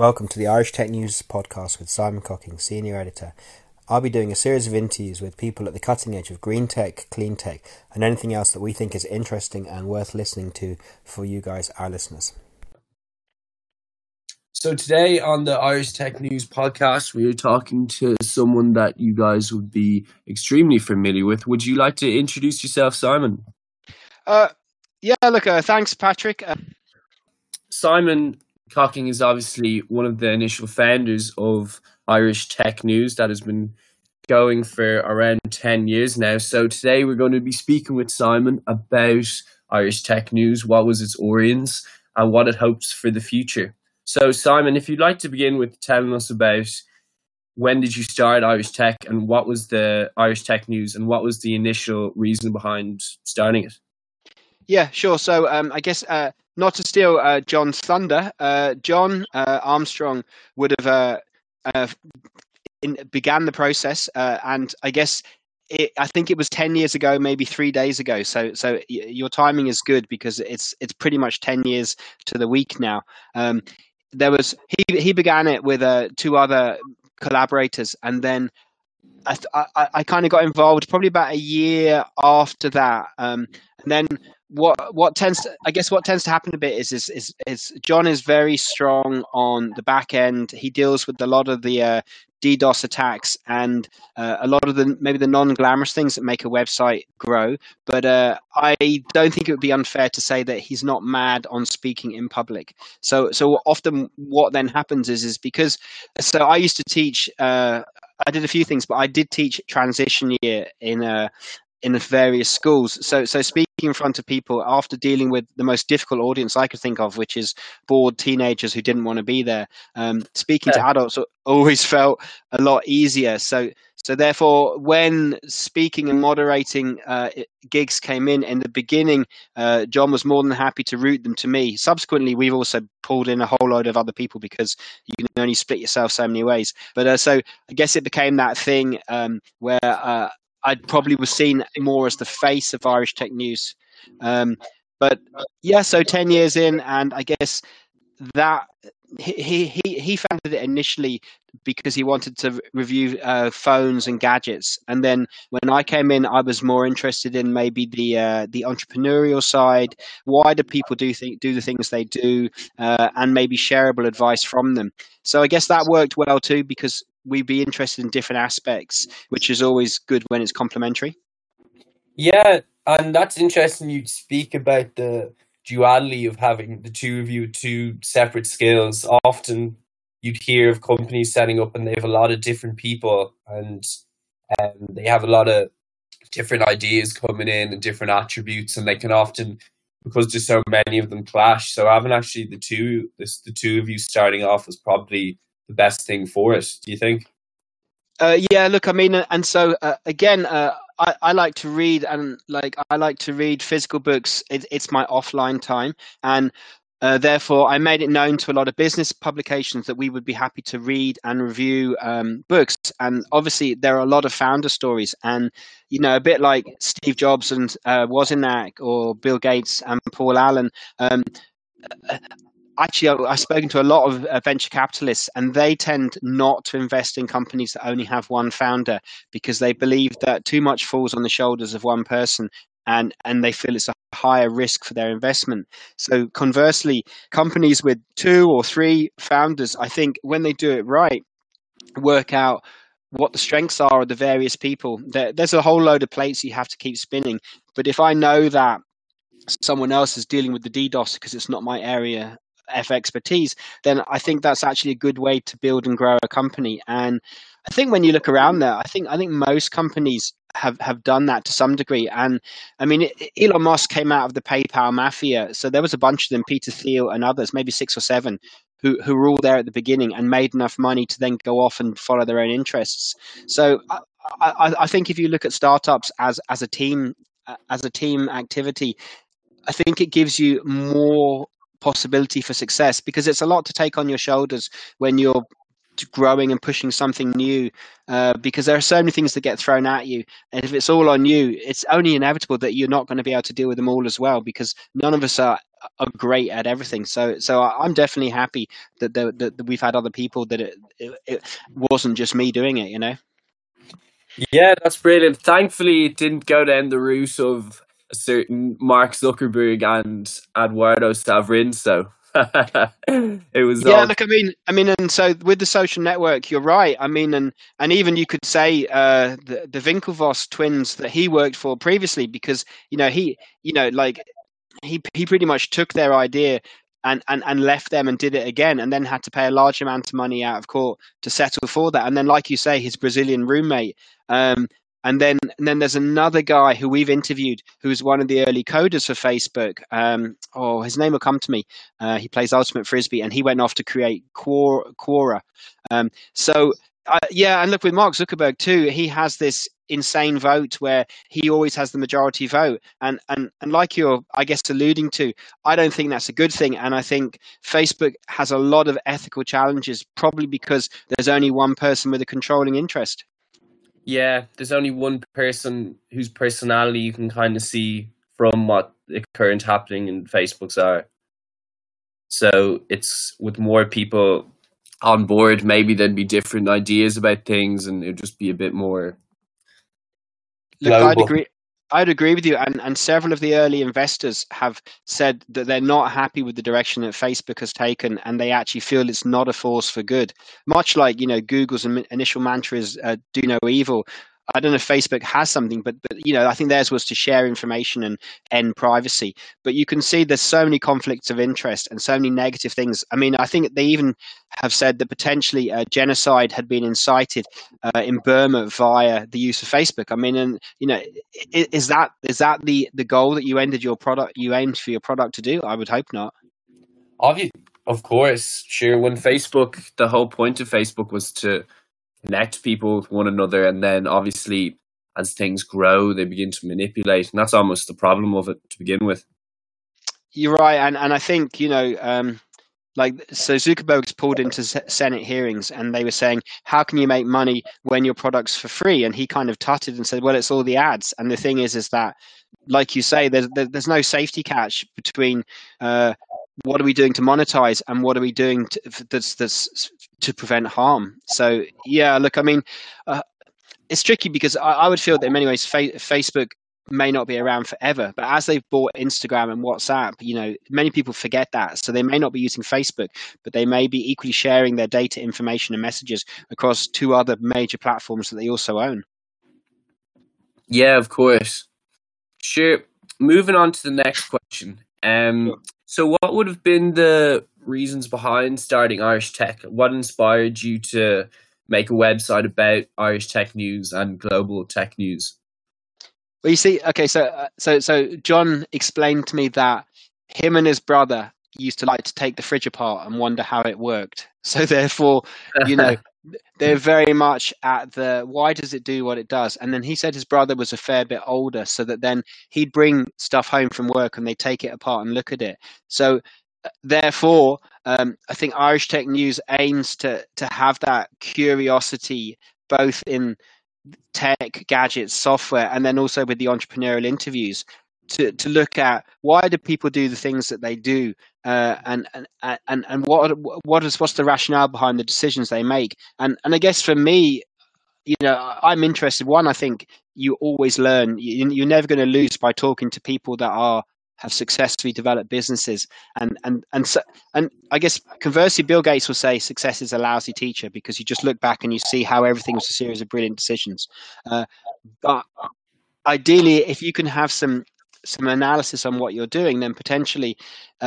Welcome to the Irish Tech News podcast with Simon Cocking, Senior Editor. I'll be doing a series of interviews with people at the cutting edge of green tech, clean tech, and anything else that we think is interesting and worth listening to for you guys, our listeners. So, today on the Irish Tech News podcast, we are talking to someone that you guys would be extremely familiar with. Would you like to introduce yourself, Simon? Uh, yeah, look, uh, thanks, Patrick. Uh, Simon Cocking is obviously one of the initial founders of Irish Tech News that has been going for around 10 years now. So today we're going to be speaking with Simon about Irish Tech News, what was its origins, and what it hopes for the future. So, Simon, if you'd like to begin with telling us about when did you start Irish Tech and what was the Irish Tech News and what was the initial reason behind starting it? Yeah, sure. So um, I guess uh, not to steal uh, John's thunder, uh, John uh, Armstrong would have uh, uh, in, began the process, and I guess it, I think it was ten years ago, maybe three days ago. So, so y- your timing is good because it's it's pretty much ten years to the week now. Um, there was he he began it with two other collaborators, and then I, I, I kind of got involved probably about a year after that. Um, and then what what tends to, I guess what tends to happen a bit is, is is is, John is very strong on the back end. He deals with a lot of the uh, DDoS attacks and uh, a lot of the maybe the non-glamorous things that make a website grow. But uh, I don't think it would be unfair to say that he's not mad on speaking in public. So so often what then happens is is because so I used to teach. Uh, I did a few things, but I did teach transition year in a in the various schools. So, so speaking in front of people after dealing with the most difficult audience I could think of, which is bored teenagers who didn't want to be there, um, speaking yeah. to adults always felt a lot easier. So, so therefore, when speaking and moderating uh, gigs came in in the beginning, uh, John was more than happy to route them to me. Subsequently, we've also pulled in a whole load of other people because you can only split yourself so many ways. But uh, so I guess it became that thing um, where uh, I probably was seen more as the face of Irish Tech News. Um, but yeah, so ten years in, and I guess that he he he founded it initially because he wanted to review uh, phones and gadgets, and then when I came in, I was more interested in maybe the uh, the entrepreneurial side. Why do people do th- do the things they do, uh, and maybe shareable advice from them? So I guess that worked well too because we'd be interested in different aspects, which is always good when it's complementary. Yeah, and that's interesting. You speak about the duality of having the two of you two separate skills. Often you'd hear of companies setting up and they have a lot of different people and um, they have a lot of different ideas coming in and different attributes and they can often because there's so many of them clash. So having actually the two this the two of you starting off was probably the best thing for it. Do you think? Uh, yeah, look, I mean, and so uh, again, uh, I, I, like to read and like I like to read physical books. It, it's my offline time, and uh, therefore, I made it known to a lot of business publications that we would be happy to read and review um, books. And obviously, there are a lot of founder stories, and you know, a bit like Steve Jobs and uh, Wozniak or Bill Gates and Paul Allen. Um, actually, I've spoken to a lot of uh, venture capitalists, and they tend not to invest in companies that only have one founder because they believe that too much falls on the shoulders of one person, and and they feel it's a higher risk for their investment. So conversely, companies with two or three founders, I think, when they do it right, work out what the strengths are of the various people. There, there's a whole load of plates you have to keep spinning. But if I know that someone else is dealing with the DDoS because it's not my area F expertise, then I think that's actually a good way to build and grow a company. And I think when you look around there, I think I think most companies have have done that to some degree. And I mean, Elon Musk came out of the PayPal mafia, so there was a bunch of them, Peter Thiel and others, maybe six or seven, who who were all there at the beginning and made enough money to then go off and follow their own interests. So I, I, I think if you look at startups as as a team as a team activity, I think it gives you more possibility for success because it's a lot to take on your shoulders when you're growing and pushing something new uh, because there are so many things that get thrown at you and if it's all on you it's only inevitable that you're not going to be able to deal with them all as well because none of us are are great at everything. So so I'm definitely happy that, the, that we've had other people that it, it, it wasn't just me doing it. You know. Yeah, that's brilliant. Thankfully, it didn't go down the route of a certain Mark Zuckerberg and Eduardo Saverin. So it was yeah. All... Look, I mean, I mean, and so with the social network, you're right. I mean, and and even you could say uh, the the Winklevoss twins that he worked for previously, because you know he, you know, like he he pretty much took their idea and, and, and left them and did it again and then had to pay a large amount of money out of court to settle for that and then like you say his brazilian roommate um, and then and then there's another guy who we've interviewed who's one of the early coders for Facebook. Um, oh, his name will come to me. Uh, he plays Ultimate Frisbee, and he went off to create Quora. Um, so uh, yeah, and look with Mark Zuckerberg too. He has this insane vote where he always has the majority vote, and and and like you're, I guess, alluding to, I don't think that's a good thing, and I think Facebook has a lot of ethical challenges, probably because there's only one person with a controlling interest. Yeah, there's only one person whose personality you can kind of see from what the current happening in Facebook's are. So it's with more people on board, maybe there'd be different ideas about things, and it'd just be a bit more. Look, global. I'd agree. I'd agree with you, and, and several of the early investors have said that they're not happy with the direction that Facebook has taken, and they actually feel it's not a force for good. Much like you know Google's initial mantra is uh, "do no evil." I don't know if Facebook has something, but but you know, I think theirs was to share information and end privacy. But you can see there's so many conflicts of interest and so many negative things. I mean, I think they even have said that potentially uh, genocide had been incited uh, in Burma via the use of Facebook. I mean, and you know, is that is that the the goal that you ended your product you aimed for your product to do? I would hope not. Obviously, of course, sure. When Facebook, the whole point of Facebook was to connect people with one another, and then obviously as things grow, they begin to manipulate, and that's almost the problem of it to begin with. You're right, and and I think you know. Um, like so zuckerberg's pulled into senate hearings and they were saying how can you make money when your product's for free and he kind of tutted and said well it's all the ads and the thing is is that like you say there's there's no safety catch between uh, what are we doing to monetize and what are we doing to, that's that's to prevent harm? So yeah look i mean uh, it's tricky because I, I, would feel that in many ways fa- facebook may not be around forever but as they've bought instagram and whatsapp you know many people forget that. So they may not be using facebook but they may be equally sharing their data information and messages across two other major platforms that they also own. Yeah of course. Sure. Moving on to the next question. Um so, what would have been the reasons behind starting Irish Tech? What inspired you to make a website about Irish tech news and global tech news? Well, you see, okay, so uh, so so John explained to me that him and his brother used to like to take the fridge apart and wonder how it worked. So therefore, you know, they're very much at the why does it do what it does? And then he said his brother was a fair bit older so that then he'd bring stuff home from work and they take it apart and look at it. So uh, therefore um, i think irish tech news aims to to have that curiosity both in tech gadgets software and then also with the entrepreneurial interviews to, to look at why do people do the things that they do uh, and, and and and what what is what's the rationale behind the decisions they make? And and I guess for me you know I'm interested one I think you always learn you, are never going to lose by talking to people that are have successfully developed businesses. And and and so and I guess conversely Bill Gates will say success is a lousy teacher because you just look back and you see how everything was a series of brilliant decisions. Uh, but ideally if you can have some some analysis on what you're doing, then potentially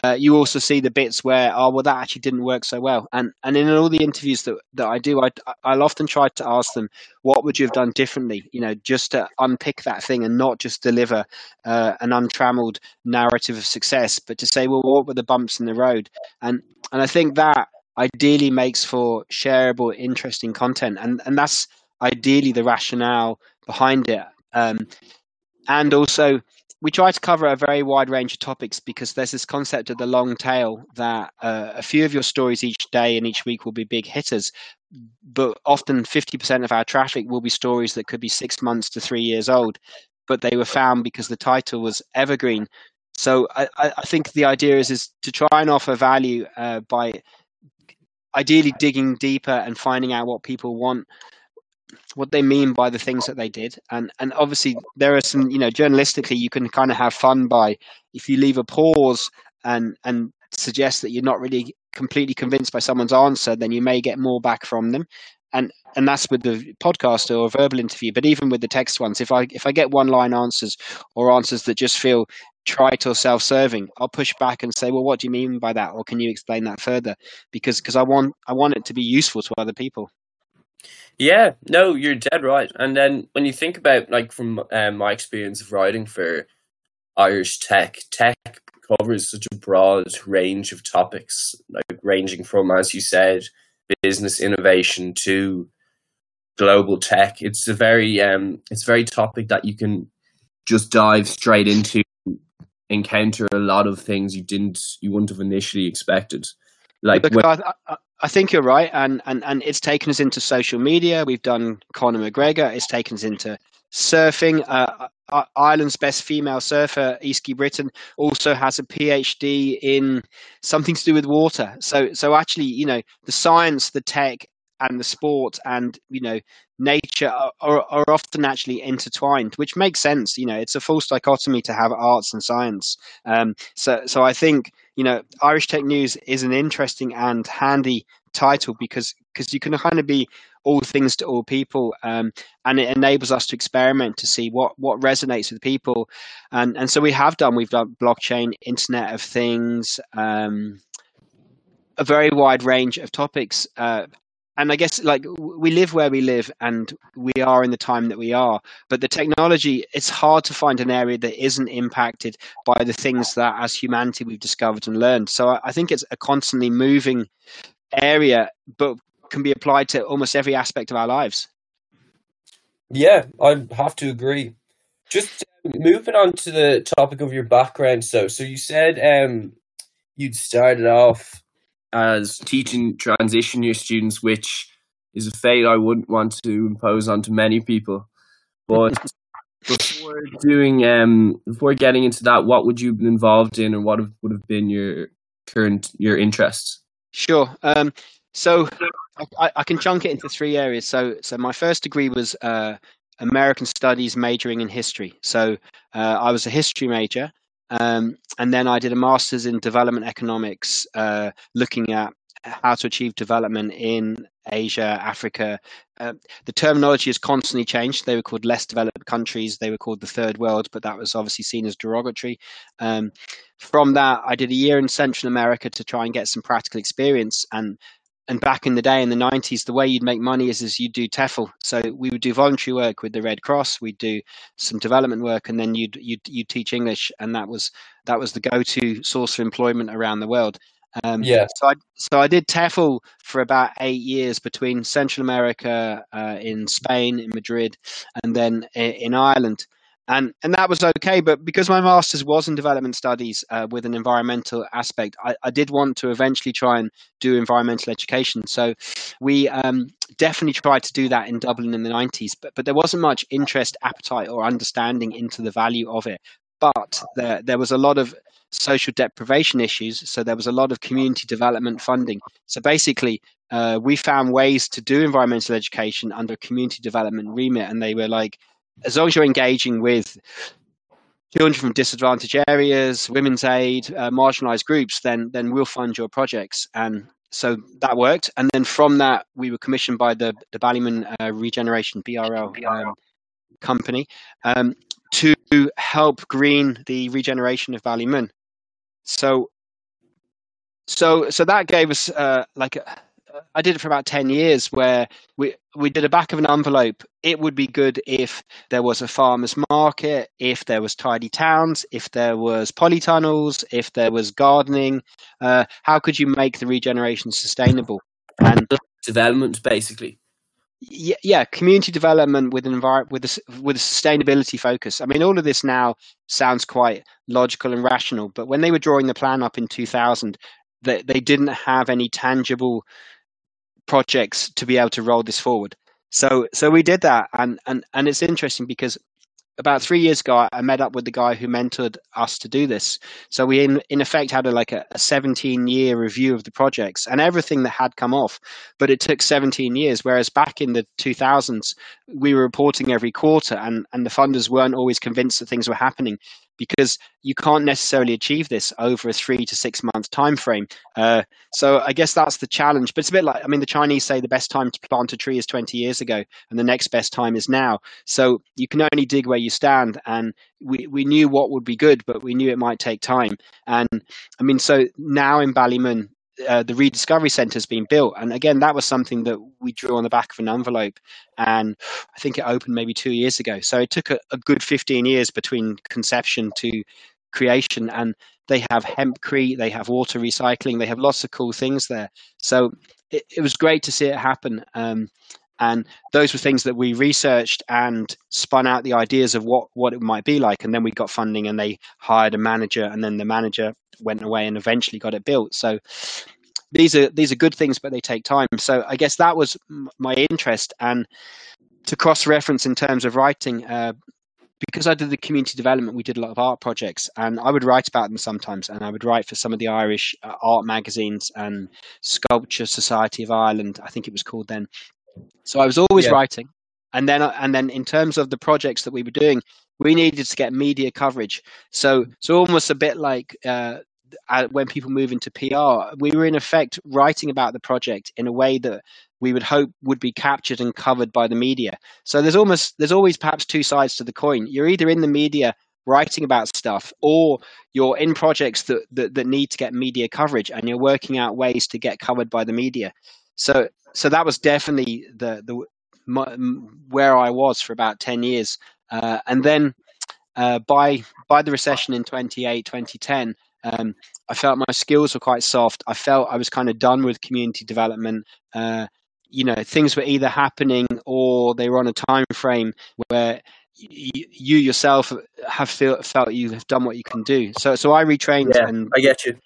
uh, you also see the bits where oh well that actually didn't work so well. And and in all the interviews that that I do, I I'll often try to ask them what would you have done differently, you know, just to unpick that thing and not just deliver uh, an untrammeled narrative of success, but to say well what were the bumps in the road, and and I think that ideally makes for shareable, interesting content, and and that's ideally the rationale behind it. Um, and also we try to cover a very wide range of topics because there's this concept of the long tail that uh, a few of your stories each day and each week will be big hitters but often 50% of our traffic will be stories that could be six months to three years old but they were found because the title was evergreen. So I, I think the idea is is to try and offer value uh, by ideally digging deeper and finding out what people want what they mean by the things that they did. And and obviously there are some you know journalistically you can kind of have fun by if you leave a pause and and suggest that you're not really completely convinced by someone's answer then you may get more back from them. And and that's with the podcast or a verbal interview but even with the text ones if i if i get one line answers or answers that just feel trite or self-serving i'll push back and say well what do you mean by that? Or can you explain that further? Because because i want i want it to be useful to other people yeah no you're dead right and then when you think about like from um, my experience of writing for irish tech tech covers such a broad range of topics like ranging from as you said business innovation to global tech it's a very um it's a very topic that you can just dive straight into encounter a lot of things you didn't you wouldn't have initially expected. Like when- I, I, I, think you're right, and, and and it's taken us into social media. We've done Conor McGregor. It's taken us into surfing. Uh, uh Ireland's best female surfer, Easkey Britton, also has a PhD in something to do with water. So so actually, you know, the science, the tech, and the sport and you know nature are, are, often actually intertwined which makes sense you know it's a false dichotomy to have arts and science. Um, so so i think you know irish tech news is an interesting and handy title because because you can kind of be all things to all people um, and it enables us to experiment to see what what resonates with people. And and so we have done we've done blockchain internet of things um, a very wide range of topics uh, and I guess like we live where we live and we are in the time that we are. But the technology, it's hard to find an area that isn't impacted by the things that as humanity we've discovered and learned. So I think it's a constantly moving area, but can be applied to almost every aspect of our lives. Yeah, I have to agree. Just moving on to the topic of your background. So, so you said um, you'd started off as teaching transition year students, which is a fate I wouldn't want to impose onto many people. But before doing, um, before getting into that, what would you have been involved in, and what have, would have been your current your interests? Sure. Um, so I, I, can chunk it into three areas. So, so my first degree was uh, American Studies, majoring in history. So uh, I was a history major, um, and then I did a master's in development economics, uh, looking at how to achieve development in Asia, Africa. Uh, the terminology has constantly changed. They were called less developed countries. They were called the third world, but that was obviously seen as derogatory. Um, from that, I did a year in Central America to try and get some practical experience. And and back in the day in the 90s the way you'd make money is as you do TEFL. So we would do voluntary work with the Red Cross we'd do some development work and then you'd you'd, you'd teach English and that was that was the go-to source for employment around the world. Um, yeah. so I so I did TEFL for about eight years between Central America uh, in Spain in Madrid and then in Ireland and and that was okay. But because my master's was in development studies uh, with an environmental aspect, I, I, did want to eventually try and do environmental education. So we um, definitely tried to do that in Dublin in the nineties, but but there wasn't much interest, appetite, or understanding into the value of it. But there there was a lot of social deprivation issues, so there was a lot of community development funding. So basically, uh, we found ways to do environmental education under community development remit, and they were like as long as you're engaging with children from disadvantaged areas, women's aid, uh, marginalized groups, then then we'll fund your projects. And so that worked. And then from that, we were commissioned by the the Ballymun uh, Regeneration BRL um, company um, to help green the regeneration of Ballymun. So so so that gave us uh, like a, I did it for about 10 years where we, we did a back of an envelope. It would be good if there was a farmer's market, if there was tidy towns, if there was polytunnels, if there was gardening. Uh, how could you make the regeneration sustainable? And development, basically. Yeah, yeah, community development with an environment with a, with a sustainability focus. I mean, all of this now sounds quite logical and rational, but when they were drawing the plan up in 2000, they, they didn't have any tangible projects to be able to roll this forward. So so we did that, and and and it's interesting because about three years ago, I met up with the guy who mentored us to do this. So we, in, in effect, had a, like a, a 17 year review of the projects and everything that had come off. But it took 17 years, whereas back in the 2000s, we were reporting every quarter, and, and the funders weren't always convinced that things were happening because you can't necessarily achieve this over a three to six month time frame. Uh, so I guess that's the challenge. But it's a bit like I mean, the Chinese say the best time to plant a tree is 20 years ago, and the next best time is now. So you can only dig where you stand, and we we knew what would be good, but we knew it might take time. And I mean, so now in Ballymun, uh, the rediscovery center has been built. And again that was something that we drew on the back of an envelope and i think it opened maybe two years ago. So it took a, a good 15 years between conception to creation and they have hempcrete they have water recycling they have lots of cool things there. So it, it was great to see it happen. Um, and those were things that we researched and spun out the ideas of what what it might be like and then we got funding and they hired a manager and then the manager went away and eventually got it built so these are these are good things but they take time so i guess that was my interest and to cross reference in terms of writing uh, because I did the community development, we did a lot of art projects, and I would write about them sometimes. And I would write for some of the Irish uh, art magazines and Sculpture Society of Ireland, I think it was called then. So I was always yeah. writing, and then and then in terms of the projects that we were doing, we needed to get media coverage. So so almost a bit like. Uh, when people move into PR, we were in effect writing about the project in a way that we would hope would be captured and covered by the media. So there's almost there's always perhaps two sides to the coin. You're either in the media writing about stuff or you're in projects that, that, that need to get media coverage and you're working out ways to get covered by the media. So so that was definitely the the my, where I was for about ten years, uh, and then uh, by by the recession in 28, 2010, um, I felt my skills were quite soft. I felt I was kind of done with community development. Uh, you know, things were either happening or they were on a time frame where you, you yourself have feel, felt you have done what you can do. So, so I retrained yeah, and I get you.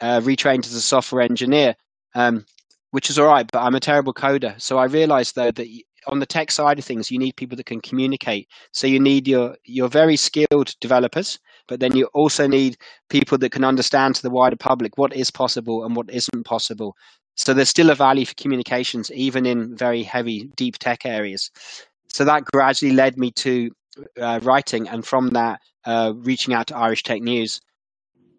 Uh, retrained as a software engineer. Um, which is all right, but I'm a terrible coder. So I realized though that on the tech side of things, you need people that can communicate. So you need your your very skilled developers, but then you also need people that can understand to the wider public what is possible and what isn't possible. So there's still a value for communications, even in very heavy, deep tech areas. So that gradually led me to uh, writing, and from that, uh, reaching out to Irish Tech News.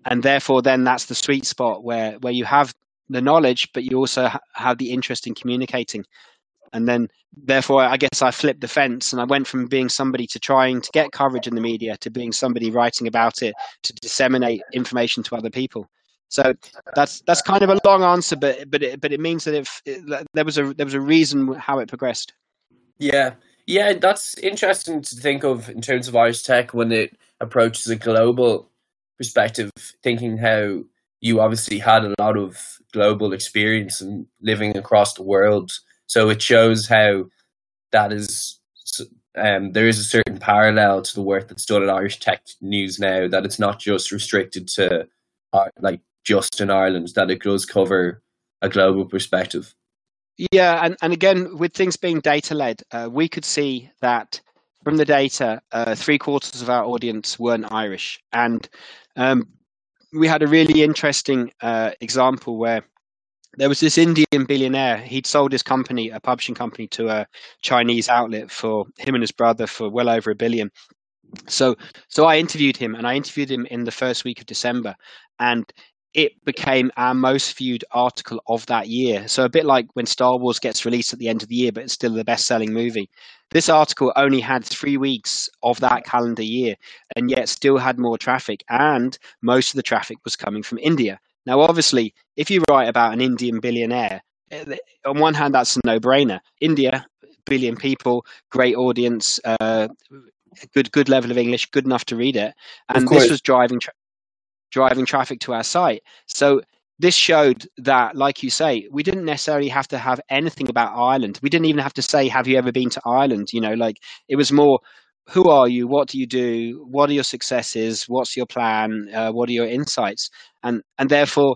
And therefore, then that's the sweet spot where where you have the knowledge, but you also ha- have the interest in communicating. And then, therefore, I guess I flipped the fence and I went from being somebody to trying to get coverage in the media to being somebody writing about it to disseminate information to other people. So that's that's kind of a long answer, but but it, but it means that if it, there was a there was a reason how it progressed. Yeah, yeah, that's interesting to think of in terms of Irish tech when it approaches a global perspective, thinking how you obviously had a lot of global experience and living across the world. So it shows how that is um, there is a certain parallel to the work that's done at Irish Tech News now. That it's not just restricted to like just in Ireland. That it does cover a global perspective. Yeah, and, and again, with things being data led, uh, we could see that from the data, uh, three quarters of our audience weren't Irish, and um, we had a really interesting uh, example where there was this Indian billionaire. He'd sold his company, a publishing company, to a Chinese outlet for him and his brother for well over a billion. So, so I interviewed him, and I interviewed him in the first week of December, and it became our most viewed article of that year. So a bit like when Star Wars gets released at the end of the year, but it's still the best-selling movie. This article only had three weeks of that calendar year, and yet still had more traffic, and most of the traffic was coming from India. Now, obviously, if you write about an Indian billionaire, eh, on one hand, that's a no-brainer. India, billion people, great audience, uh, good good level of English, good enough to read it, and this was driving tra- driving traffic to our site. So this showed that, like you say, we didn't necessarily have to have anything about Ireland. We didn't even have to say, "Have you ever been to Ireland?" You know, like it was more, "Who are you? What do you do? What are your successes? What's your plan? Uh, what are your insights?" And and therefore,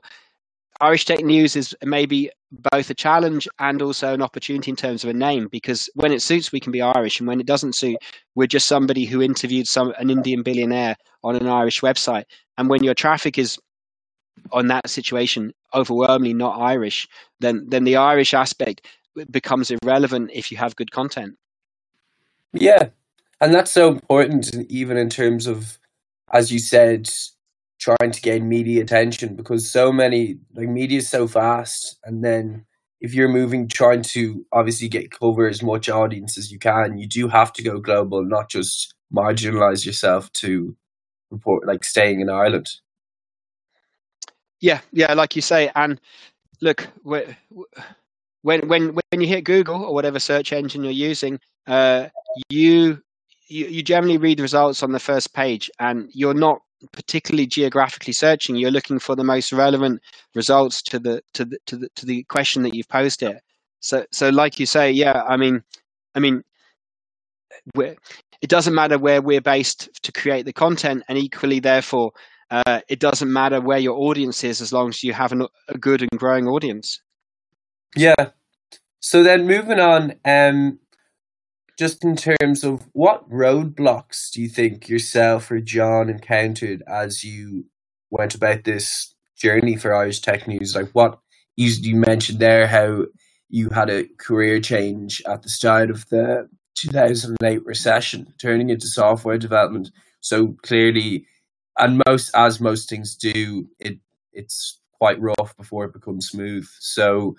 Irish Tech News is maybe both a challenge and also an opportunity in terms of a name because when it suits we can be irish and when it doesn't suit we're just somebody who interviewed some an indian billionaire on an irish website. And when your traffic is on that situation overwhelmingly not irish then then the irish aspect becomes irrelevant if you have good content. Yeah and that's so important even in terms of as you said trying to gain media attention because so many like media is so fast. And then if you're moving trying to obviously get cover as much audience as you can you do have to go global not just marginalize yourself to report like staying in ireland. Yeah yeah like you say and look when when when you hit google or whatever search engine you're using uh, you you, you generally read the results on the first page and you're not particularly geographically searching you're looking for the most relevant results to the to the to the, to the question that you've posed here. So so like you say yeah i mean i mean it doesn't matter where we're based to create the content and equally therefore uh, it doesn't matter where your audience is as long as you have an, a good and growing audience. Yeah. So then moving on um just in terms of what roadblocks do you think yourself or John encountered as you went about this journey for Irish Tech News? Like what you, you mentioned there, how you had a career change at the start of the 2008 recession, turning into software development. So clearly, and most as most things do, it it's quite rough before it becomes smooth. So,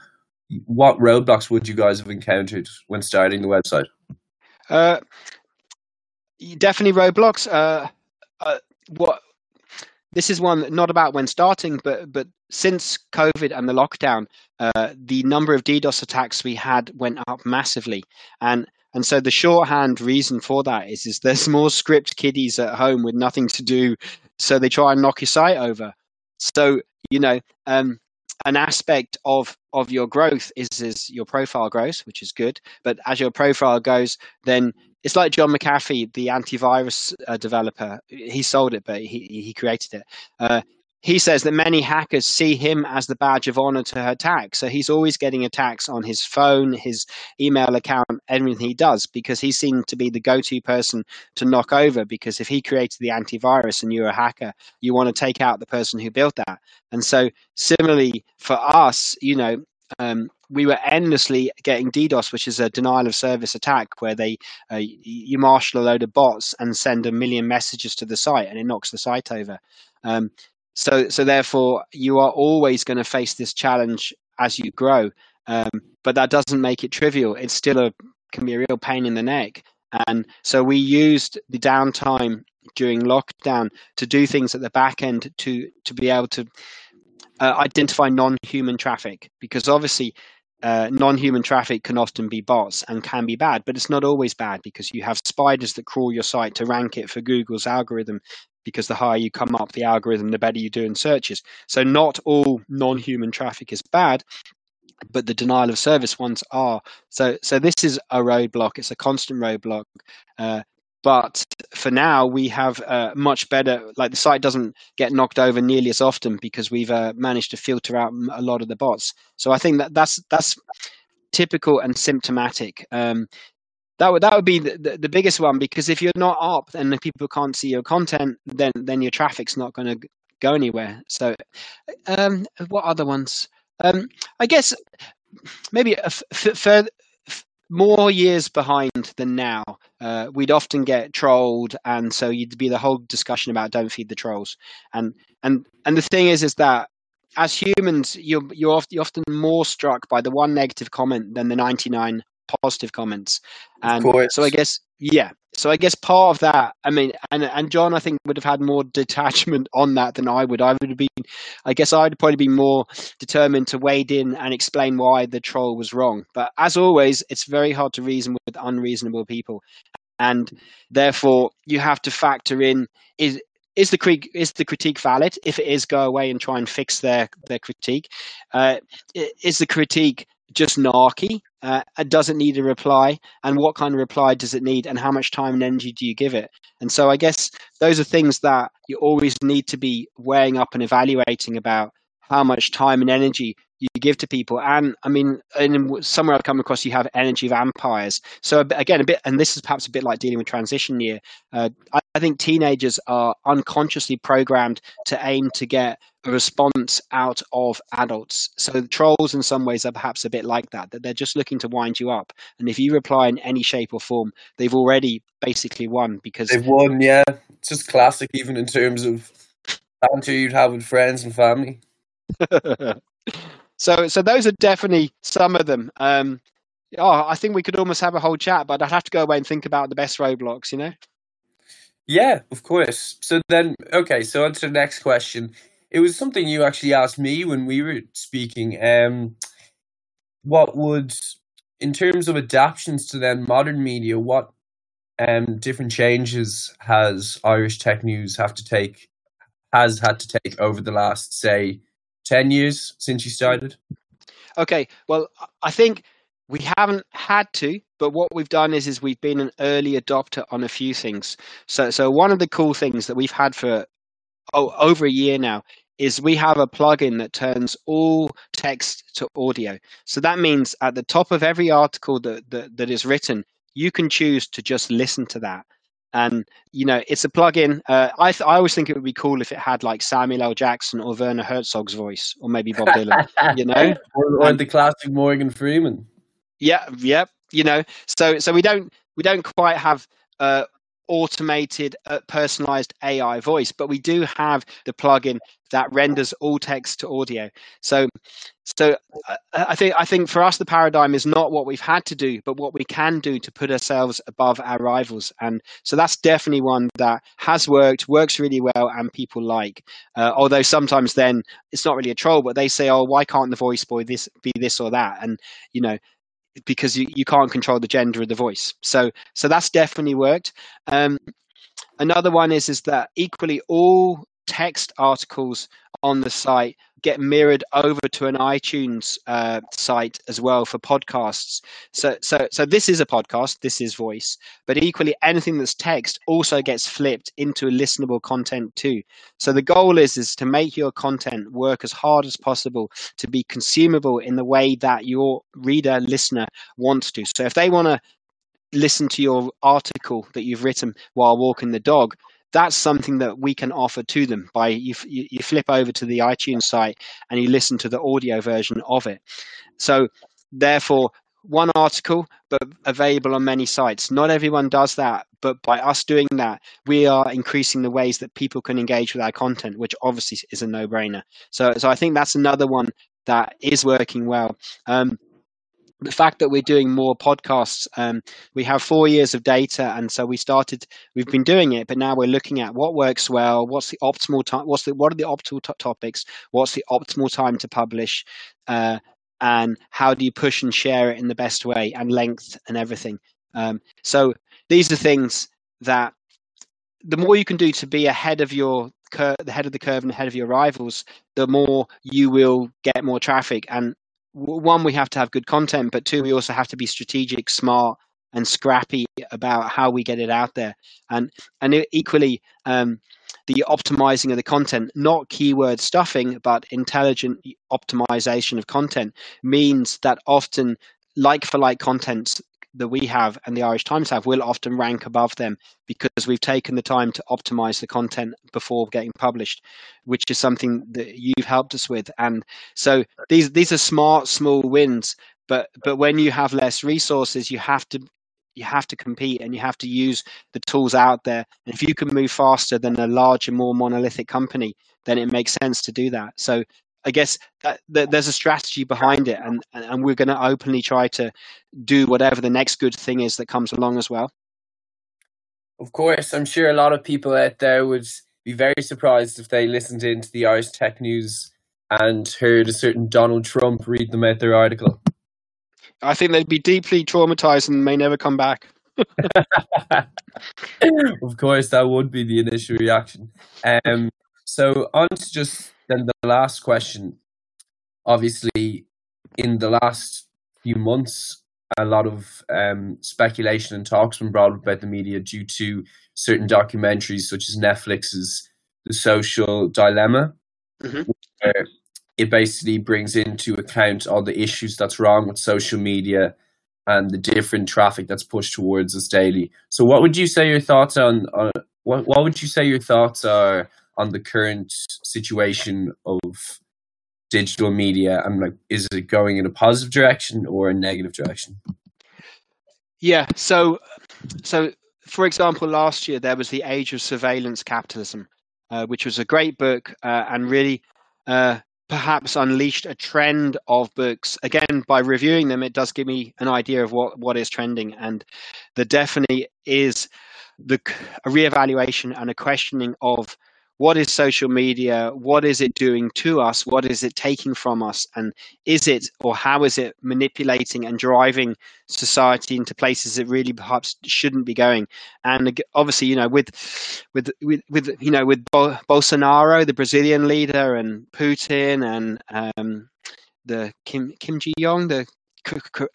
what roadblocks would you guys have encountered when starting the website? Uh, definitely roadblocks. Uh, uh, what this is one not about when starting, but but since COVID and the lockdown, uh, the number of DDoS attacks we had went up massively, and and so the shorthand reason for that is is there's more script kiddies at home with nothing to do, so they try and knock your site over. So you know, um, an aspect of of your growth is is your profile grows, which is good. But as your profile goes, then it's like John McAfee, the antivirus uh, developer. He sold it, but he he created it. Uh, he says that many hackers see him as the badge of honor to attack. So he's always getting attacks on his phone, his email account, everything he does, because he seemed to be the go to person to knock over. Because if he created the antivirus and you're a hacker, you want to take out the person who built that. And so, similarly, for us, you know, um, we were endlessly getting DDoS, which is a denial of service attack, where they uh, you marshal a load of bots and send a million messages to the site, and it knocks the site over. Um, so so therefore you are always going to face this challenge as you grow. Um, but that doesn't make it trivial. It's still a can be a real pain in the neck. And so we used the downtime during lockdown to do things at the back end to to be able to uh, identify non-human traffic. Because obviously uh, non-human traffic can often be bots and can be bad, but it's not always bad because you have spiders that crawl your site to rank it for Google's algorithm because the higher you come up the algorithm, the better you do in searches. So not all non-human traffic is bad, but the denial of service ones are. So so this is a roadblock. It's a constant roadblock. Uh, but for now, we have uh, much better. Like the site doesn't get knocked over nearly as often because we've uh, managed to filter out a lot of the bots. So I think that that's that's typical and symptomatic. Um, that would that would be the, the, the, biggest one because if you're not up and the people can't see your content, then then your traffic's not going to go anywhere. So, um, what other ones? Um, I guess maybe further more years behind than now, uh, we'd often get trolled, and so you'd be the whole discussion about don't feed the trolls. And and and the thing is, is that as humans, you're you're often more struck by the one negative comment than the ninety nine positive comments. And so I guess yeah. So I guess part of that, I mean, and and John, I think would have had more detachment on that than I would. I would have been, I guess, I'd probably be more determined to wade in and explain why the troll was wrong. But as always, it's very hard to reason with unreasonable people, and therefore you have to factor in is is the critique is the critique valid? If it is, go away and try and fix their their critique. Uh, is the critique just narky? Uh, does it need a reply? And what kind of reply does it need? And how much time and energy do you give it? And so I guess those are things that you always need to be weighing up and evaluating about how much time and energy you give to people. And I mean, somewhere I've come across, you have energy vampires. So again, a bit, and this is perhaps a bit like dealing with transition year. Uh, I, I, think teenagers are unconsciously programmed to aim to get a response out of adults. So trolls, in some ways, are perhaps a bit like that. That they're just looking to wind you up, and if you reply in any shape or form, they've already basically won because they've won. Yeah, it's just classic, even in terms of banter you'd have with friends and family. So, so those are definitely some of them. Um, oh, I think we could almost have a whole chat, but I'd have to go away and think about the best roadblocks. You know? Yeah, of course. So then, okay. So on to the next question. It was something you actually asked me when we were speaking. Um, what would, in terms of adaptations to then modern media, what um different changes has Irish Tech News have to take has had to take over the last say 10 years since you started? Okay, well, I think we haven't had to, but what we've done is is we've been an early adopter on a few things. So so one of the cool things that we've had for oh, over a year now is we have a plugin that turns all text to audio. So that means at the top of every article that, that, that is written, you can choose to just listen to that and you know it's a plugin. Uh, I th- I always think it would be cool if it had like Samuel L. Jackson or Werner Herzog's voice, or maybe Bob Dylan. you know, or, or and, the classic Morgan Freeman. Yeah, yeah. You know, so so we don't we don't quite have uh, automated uh, personalized AI voice, but we do have the plugin that renders all text to audio. So, so uh, I think I think for us the paradigm is not what we've had to do, but what we can do to put ourselves above our rivals. And so that's definitely one that has worked, works really well, and people like. Uh, although sometimes then it's not really a troll, but they say, "Oh, why can't the voice boy this be this or that?" And you know, because you, you can't control the gender of the voice. So so that's definitely worked. Um, another one is is that equally all text articles on the site get mirrored over to an iTunes uh, site as well for podcasts. So, so, so this is a podcast. This is voice, but equally anything that's text also gets flipped into a listenable content too. So the goal is is to make your content work as hard as possible to be consumable in the way that your reader listener wants to. So if they want to listen to your article that you've written while walking the dog that's something that we can offer to them by you, you, flip over to the iTunes site and you listen to the audio version of it. So therefore, one article, but available on many sites. Not everyone does that, but by us doing that, we are increasing the ways that people can engage with our content, which obviously is a no-brainer. So, so I think that's another one that is working well. Um, the fact that we're doing more podcasts um, we have four years of data and so we started we've been doing it but now we're looking at what works well what's the optimal time what's the what are the optimal topics what's the optimal time to publish uh, and how do you push and share it in the best way and length and everything. Um, so these are things that the more you can do to be ahead of your cur- the head of the curve and ahead of your rivals the more you will get more traffic and one we have to have good content but two we also have to be strategic smart and scrappy about how we get it out there. And and equally um, the optimizing of the content not keyword stuffing but intelligent optimization of content means that often like for like content that we have and the Irish Times have will often rank above them because we've taken the time to optimize the content before getting published, which is something that you've helped us with. And so these these are smart, small wins. But but when you have less resources, you have to you have to compete and you have to use the tools out there. And if you can move faster than a larger, more monolithic company, then it makes sense to do that. So I guess that, that there's a strategy behind it, and and we're going to openly try to do whatever the next good thing is that comes along as well. Of course, I'm sure a lot of people out there would be very surprised if they listened into the Irish Tech News and heard a certain Donald Trump read them out their article. I think they'd be deeply traumatized and may never come back. of course, that would be the initial reaction. Um, so on to just then the last question. Obviously, in the last few months, a lot of um, speculation and talks been brought about the media due to certain documentaries, such as Netflix's The Social Dilemma, mm-hmm. it basically brings into account all the issues that's wrong with social media and the different traffic that's pushed towards us daily. So, what would you say your thoughts on? on what What would you say your thoughts are on the current situation of digital media? And like, is it going in a positive direction or a negative direction? Yeah. So, so for example, last year there was the Age of Surveillance Capitalism, uh, which was a great book uh, and really uh, perhaps unleashed a trend of books. Again, by reviewing them, it does give me an idea of what, what is trending. And the definitely is the a reevaluation and a questioning of what is social media? What is it doing to us? What is it taking from us? And is it or how is it manipulating and driving society into places it really perhaps shouldn't be going? And obviously you know with with with, with you know with bolsonaro the brazilian leader and putin and um, the kim kim ji yong the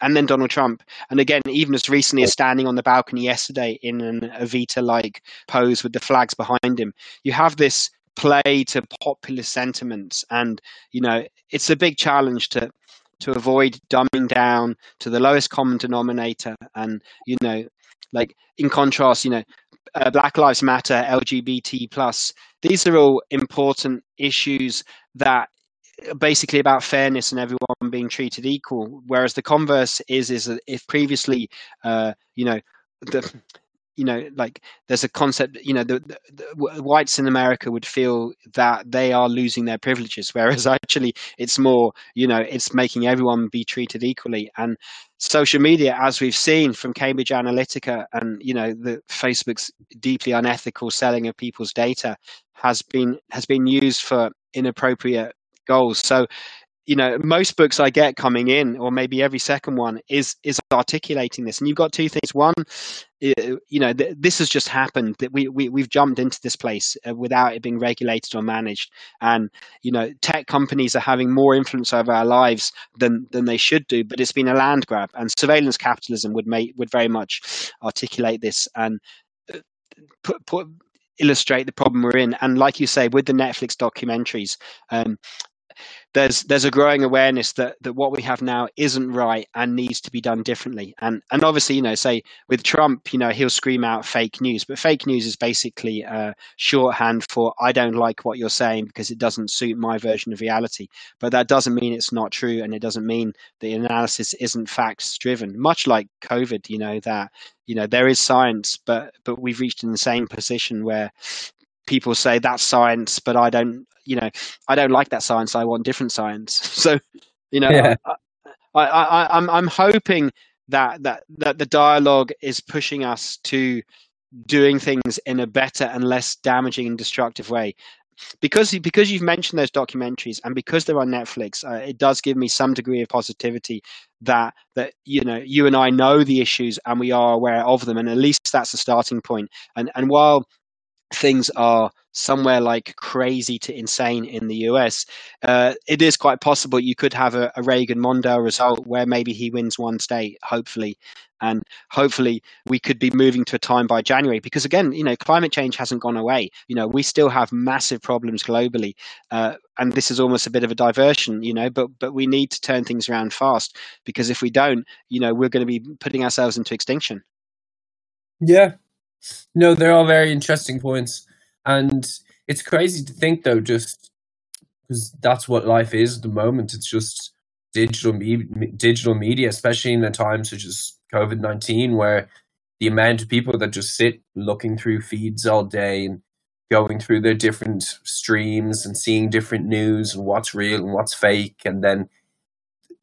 and then Donald Trump. And again, even as recently as standing on the balcony yesterday in an Evita like pose with the flags behind him, you have this play to populist sentiments. And, you know, it's a big challenge to to avoid dumbing down to the lowest common denominator and you know like in contrast you know uh, black lives matter lgbt plus these are all important issues that basically about fairness and everyone being treated equal. Whereas the converse is is that if previously, uh, you know, the you know, like there's a concept, you know, the, the, the, whites in America would feel that they are losing their privileges, whereas actually it's more, you know, it's making everyone be treated equally. And social media, as we've seen from Cambridge Analytica and, you know, the Facebook's deeply unethical selling of people's data has been has been used for inappropriate goals. So, you know, most books I get coming in, or maybe every second one, is is articulating this. And you've got two things. One, you know, th- this has just happened. That we, we we've jumped into this place uh, without it being regulated or managed. And you know, tech companies are having more influence over our lives than than they should do. But it's been a land grab, and surveillance capitalism would make would very much articulate this and uh, put put illustrate the problem we're in. And like you say, with the Netflix documentaries, um, there's there's a growing awareness that that what we have now isn't right and needs to be done differently. And and obviously, you know, say with Trump, you know, he'll scream out fake news, but fake news is basically a shorthand for I don't like what you're saying because it doesn't suit my version of reality. But that doesn't mean it's not true, and it doesn't mean the analysis isn't facts driven. Much like COVID, you know that you know there is science, but but we've reached an insane position where people say that's science, but I don't, you know, I don't like that science. I want different science. So, you know, yeah. I, I, I, I'm I'm hoping that that that the dialogue is pushing us to doing things in a better and less damaging and destructive way because because you've mentioned those documentaries and because they're on Netflix, uh, it does give me some degree of positivity that that you know you and I know the issues and we are aware of them, and at least that's a starting point. And and while things are somewhere like crazy to insane in the US, uh, it is quite possible you could have a, a Reagan Mondale result where maybe he wins one state, hopefully. And hopefully we could be moving to a time by January because again, you know, climate change hasn't gone away. You know, we still have massive problems globally, uh, and this is almost a bit of a diversion. You know, but but we need to turn things around fast because if we don't, you know, we're going to be putting ourselves into extinction. Yeah, no, they're all very interesting points, and it's crazy to think though, just because that's what life is at the moment. It's just digital me- digital media, especially in a time such as COVID nineteen, where the amount of people that just sit looking through feeds all day and going through their different streams and seeing different news and what's real and what's fake, and then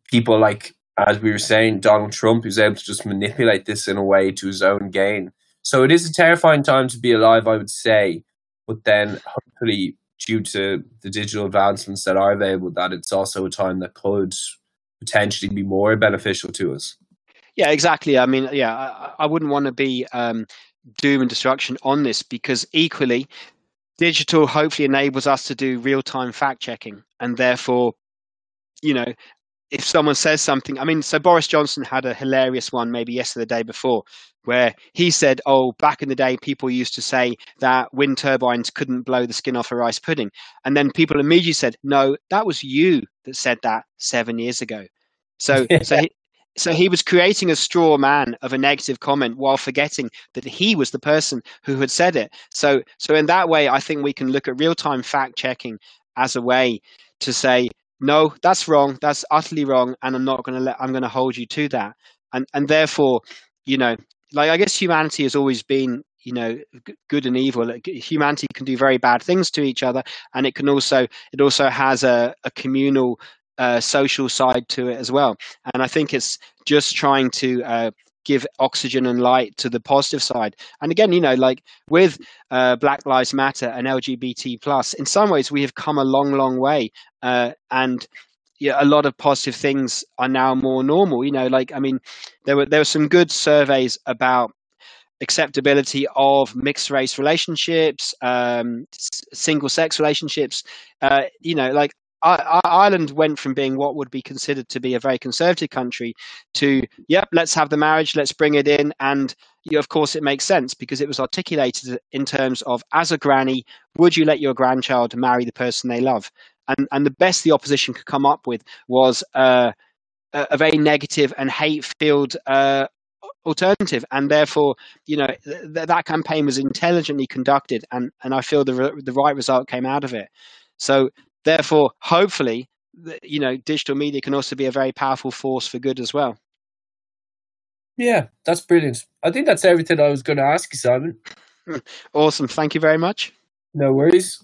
people like as we were saying, Donald Trump, who's able to just manipulate this in a way to his own gain. So it is a terrifying time to be alive, I would say. But then hopefully, due to the digital advancements that are available, that it's also a time that could potentially be more beneficial to us. Yeah, exactly. I mean, yeah, I, I wouldn't want to be um, doom and destruction on this because equally, digital hopefully enables us to do real time fact checking and therefore you know if someone says something, I mean, so Boris Johnson had a hilarious one maybe yesterday, the day before, where he said, "Oh, back in the day, people used to say that wind turbines couldn't blow the skin off a rice pudding," and then people immediately said, "No, that was you that said that seven years ago. So, so he, so he was creating a straw man of a negative comment while forgetting that he was the person who had said it. So, so in that way, I think we can look at real time fact checking as a way to say, no, that's wrong, that's utterly wrong, and I'm not going to let, I'm going to hold you to that. And and therefore, you know, like I guess humanity has always been you know good and evil humanity can do very bad things to each other and it can also it also has a, a communal uh, social side to it as well. And I think it's just trying to uh, give oxygen and light to the positive side. And again, you know, like with uh, Black Lives Matter and LGBT plus, in some ways we have come a long, long way. Uh, and yeah, a lot of positive things are now more normal. You know, like I mean, there were there were some good surveys about acceptability of mixed race relationships, um, single sex relationships. Uh, you know, like Ireland went from being what would be considered to be a very conservative country to, yep, let's have the marriage, let's bring it in. And you of course, it makes sense because it was articulated in terms of, as a granny, would you let your grandchild marry the person they love? And, and the best the opposition could come up with was uh, a, very negative and hate filled uh, alternative and therefore you know th- that campaign was intelligently conducted and and i feel the re- the right result came out of it so Therefore, hopefully, you know, digital media can also be a very powerful force for good as well. Yeah, that's brilliant. I think that's everything I was going to ask you, Simon. awesome. Thank you very much. No worries.